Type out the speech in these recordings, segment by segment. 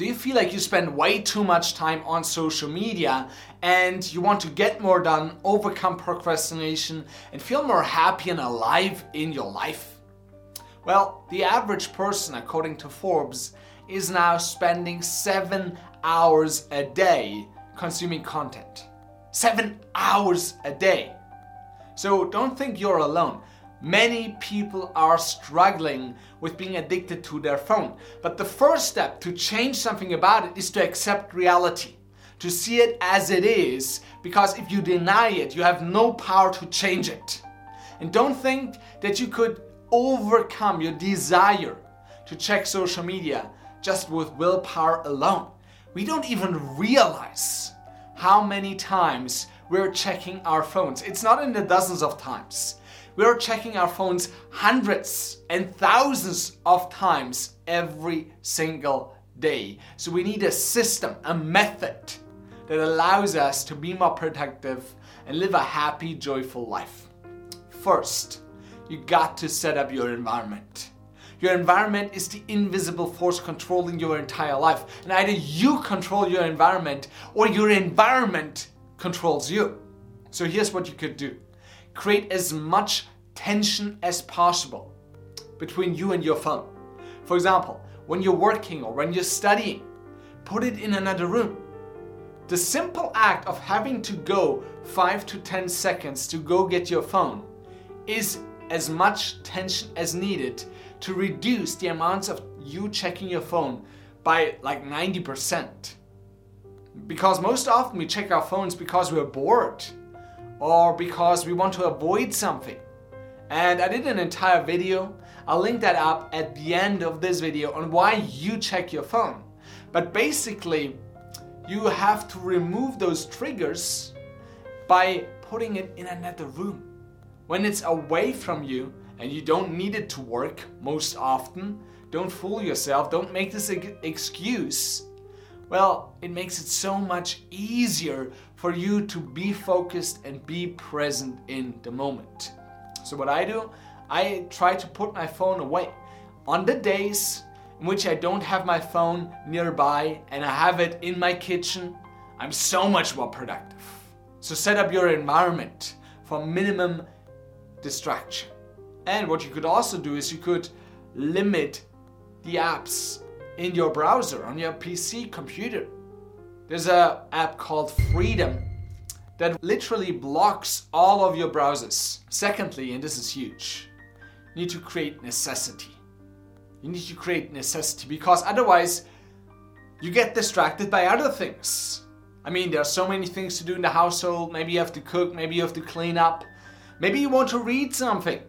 Do you feel like you spend way too much time on social media and you want to get more done, overcome procrastination, and feel more happy and alive in your life? Well, the average person, according to Forbes, is now spending seven hours a day consuming content. Seven hours a day. So don't think you're alone. Many people are struggling with being addicted to their phone. But the first step to change something about it is to accept reality, to see it as it is, because if you deny it, you have no power to change it. And don't think that you could overcome your desire to check social media just with willpower alone. We don't even realize how many times we're checking our phones. It's not in the dozens of times. We're checking our phones hundreds and thousands of times every single day. So we need a system, a method that allows us to be more productive and live a happy, joyful life. First, you got to set up your environment. Your environment is the invisible force controlling your entire life. And either you control your environment or your environment controls you. So here's what you could do create as much tension as possible between you and your phone. For example, when you're working or when you're studying, put it in another room. The simple act of having to go 5 to 10 seconds to go get your phone is as much tension as needed to reduce the amounts of you checking your phone by like 90%. Because most often we check our phones because we're bored or because we want to avoid something. And I did an entire video. I'll link that up at the end of this video on why you check your phone. But basically, you have to remove those triggers by putting it in another room. When it's away from you and you don't need it to work most often, don't fool yourself, don't make this excuse. Well, it makes it so much easier for you to be focused and be present in the moment. So, what I do, I try to put my phone away. On the days in which I don't have my phone nearby and I have it in my kitchen, I'm so much more productive. So, set up your environment for minimum distraction. And what you could also do is you could limit the apps in your browser on your PC computer. There's a app called Freedom that literally blocks all of your browsers. Secondly, and this is huge, you need to create necessity. You need to create necessity because otherwise you get distracted by other things. I mean, there are so many things to do in the household. Maybe you have to cook, maybe you have to clean up, maybe you want to read something.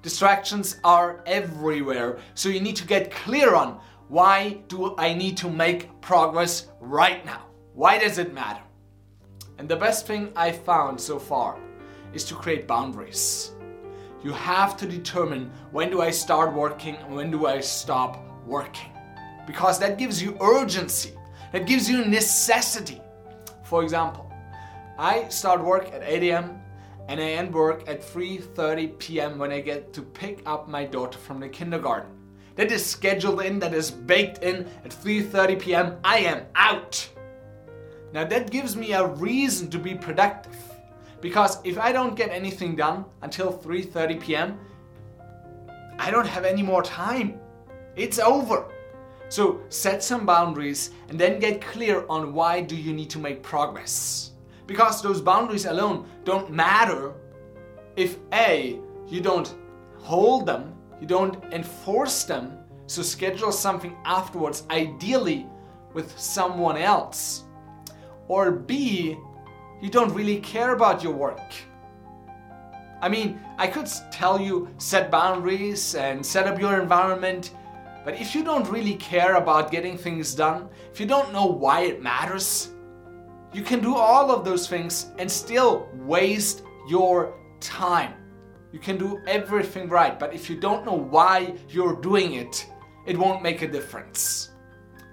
Distractions are everywhere, so you need to get clear on why do I need to make progress right now? Why does it matter? And the best thing I found so far is to create boundaries. You have to determine when do I start working and when do I stop working. Because that gives you urgency, that gives you necessity. For example, I start work at 8 a.m. and I end work at 3:30 p.m. when I get to pick up my daughter from the kindergarten. That is scheduled in, that is baked in at 3:30 p.m. I am out. Now that gives me a reason to be productive. Because if I don't get anything done until 3:30 p.m., I don't have any more time. It's over. So set some boundaries and then get clear on why do you need to make progress. Because those boundaries alone don't matter if A, you don't hold them, you don't enforce them, so schedule something afterwards, ideally with someone else or B, you don't really care about your work. I mean, I could tell you set boundaries and set up your environment, but if you don't really care about getting things done, if you don't know why it matters, you can do all of those things and still waste your time. You can do everything right, but if you don't know why you're doing it, it won't make a difference.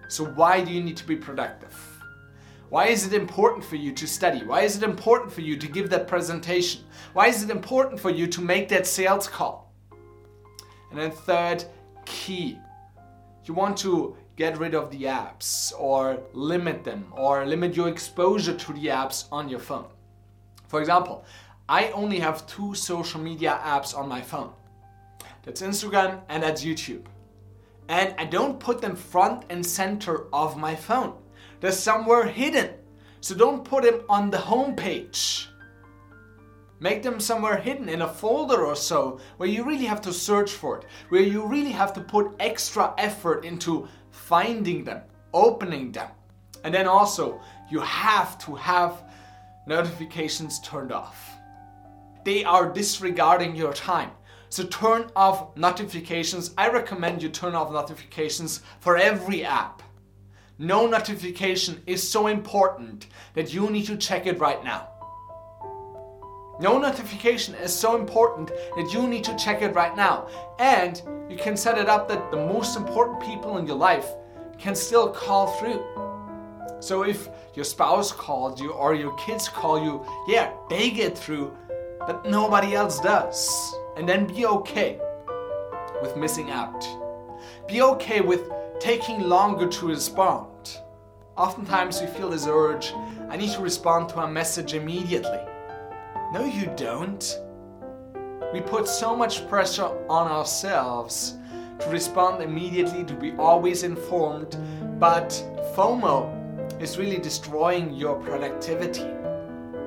So, why do you need to be productive? Why is it important for you to study? Why is it important for you to give that presentation? Why is it important for you to make that sales call? And then, third, key. You want to get rid of the apps or limit them or limit your exposure to the apps on your phone. For example, I only have two social media apps on my phone. That's Instagram and that's YouTube. And I don't put them front and center of my phone. They're somewhere hidden. So don't put them on the home page. Make them somewhere hidden in a folder or so where you really have to search for it, where you really have to put extra effort into finding them, opening them. And then also, you have to have notifications turned off. They are disregarding your time. So turn off notifications. I recommend you turn off notifications for every app. No notification is so important that you need to check it right now. No notification is so important that you need to check it right now. And you can set it up that the most important people in your life can still call through. So if your spouse calls you or your kids call you, yeah, they get through, but nobody else does. And then be okay with missing out. Be okay with taking longer to respond. Oftentimes we feel this urge, I need to respond to a message immediately. No, you don't. We put so much pressure on ourselves to respond immediately, to be always informed, but FOMO is really destroying your productivity.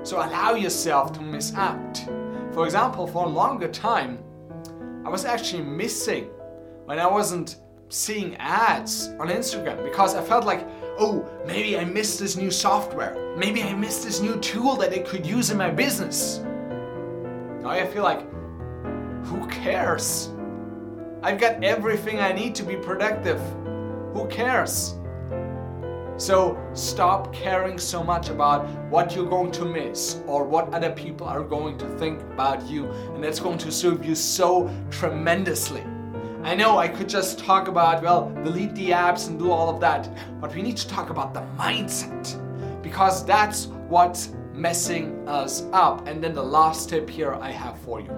So allow yourself to miss out. For example, for a longer time, I was actually missing when I wasn't seeing ads on Instagram because I felt like, oh, maybe I missed this new software. Maybe I missed this new tool that I could use in my business. Now I feel like, who cares? I've got everything I need to be productive. Who cares? So stop caring so much about what you're going to miss or what other people are going to think about you, and that's going to serve you so tremendously. I know I could just talk about, well, delete the apps and do all of that, but we need to talk about the mindset because that's what's messing us up. And then the last tip here I have for you.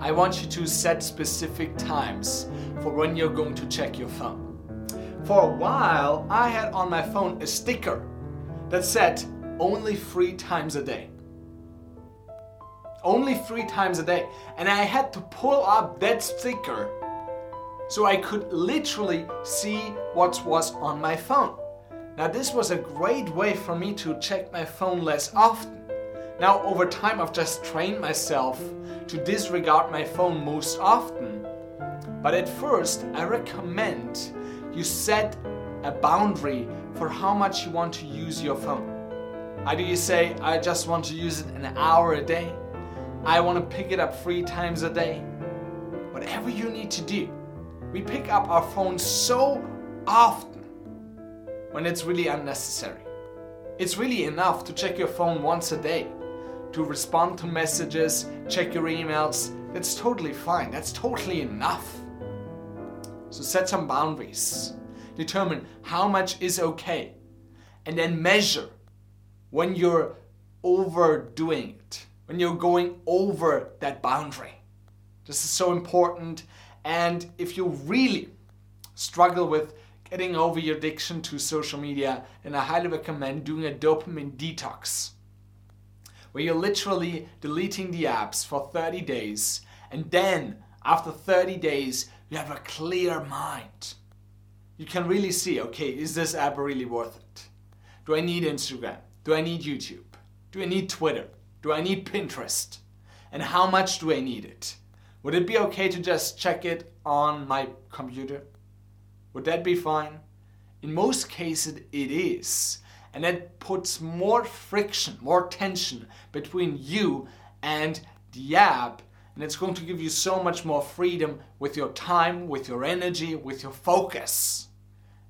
I want you to set specific times for when you're going to check your phone. For a while, I had on my phone a sticker that said only three times a day only three times a day. And I had to pull up that sticker so I could literally see what was on my phone. Now, this was a great way for me to check my phone less often. Now, over time, I've just trained myself to disregard my phone most often. But at first, I recommend you set a boundary for how much you want to use your phone. Either you say, I just want to use it an hour a day, I want to pick it up three times a day. Whatever you need to do. We pick up our phones so often when it's really unnecessary. It's really enough to check your phone once a day, to respond to messages, check your emails. That's totally fine. That's totally enough. So set some boundaries. Determine how much is okay. And then measure when you're overdoing it when you're going over that boundary. This is so important. And if you really struggle with getting over your addiction to social media, then I highly recommend doing a dopamine detox where you're literally deleting the apps for 30 days. And then after 30 days, you have a clear mind. You can really see okay, is this app really worth it? Do I need Instagram? Do I need YouTube? Do I need Twitter? Do I need Pinterest? And how much do I need it? Would it be okay to just check it on my computer? Would that be fine? In most cases, it is. And that puts more friction, more tension between you and the app. And it's going to give you so much more freedom with your time, with your energy, with your focus.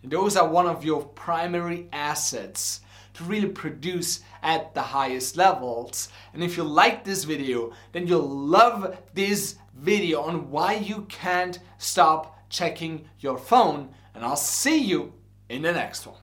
And those are one of your primary assets to really produce at the highest levels. And if you like this video, then you'll love this video on why you can't stop checking your phone. And I'll see you in the next one.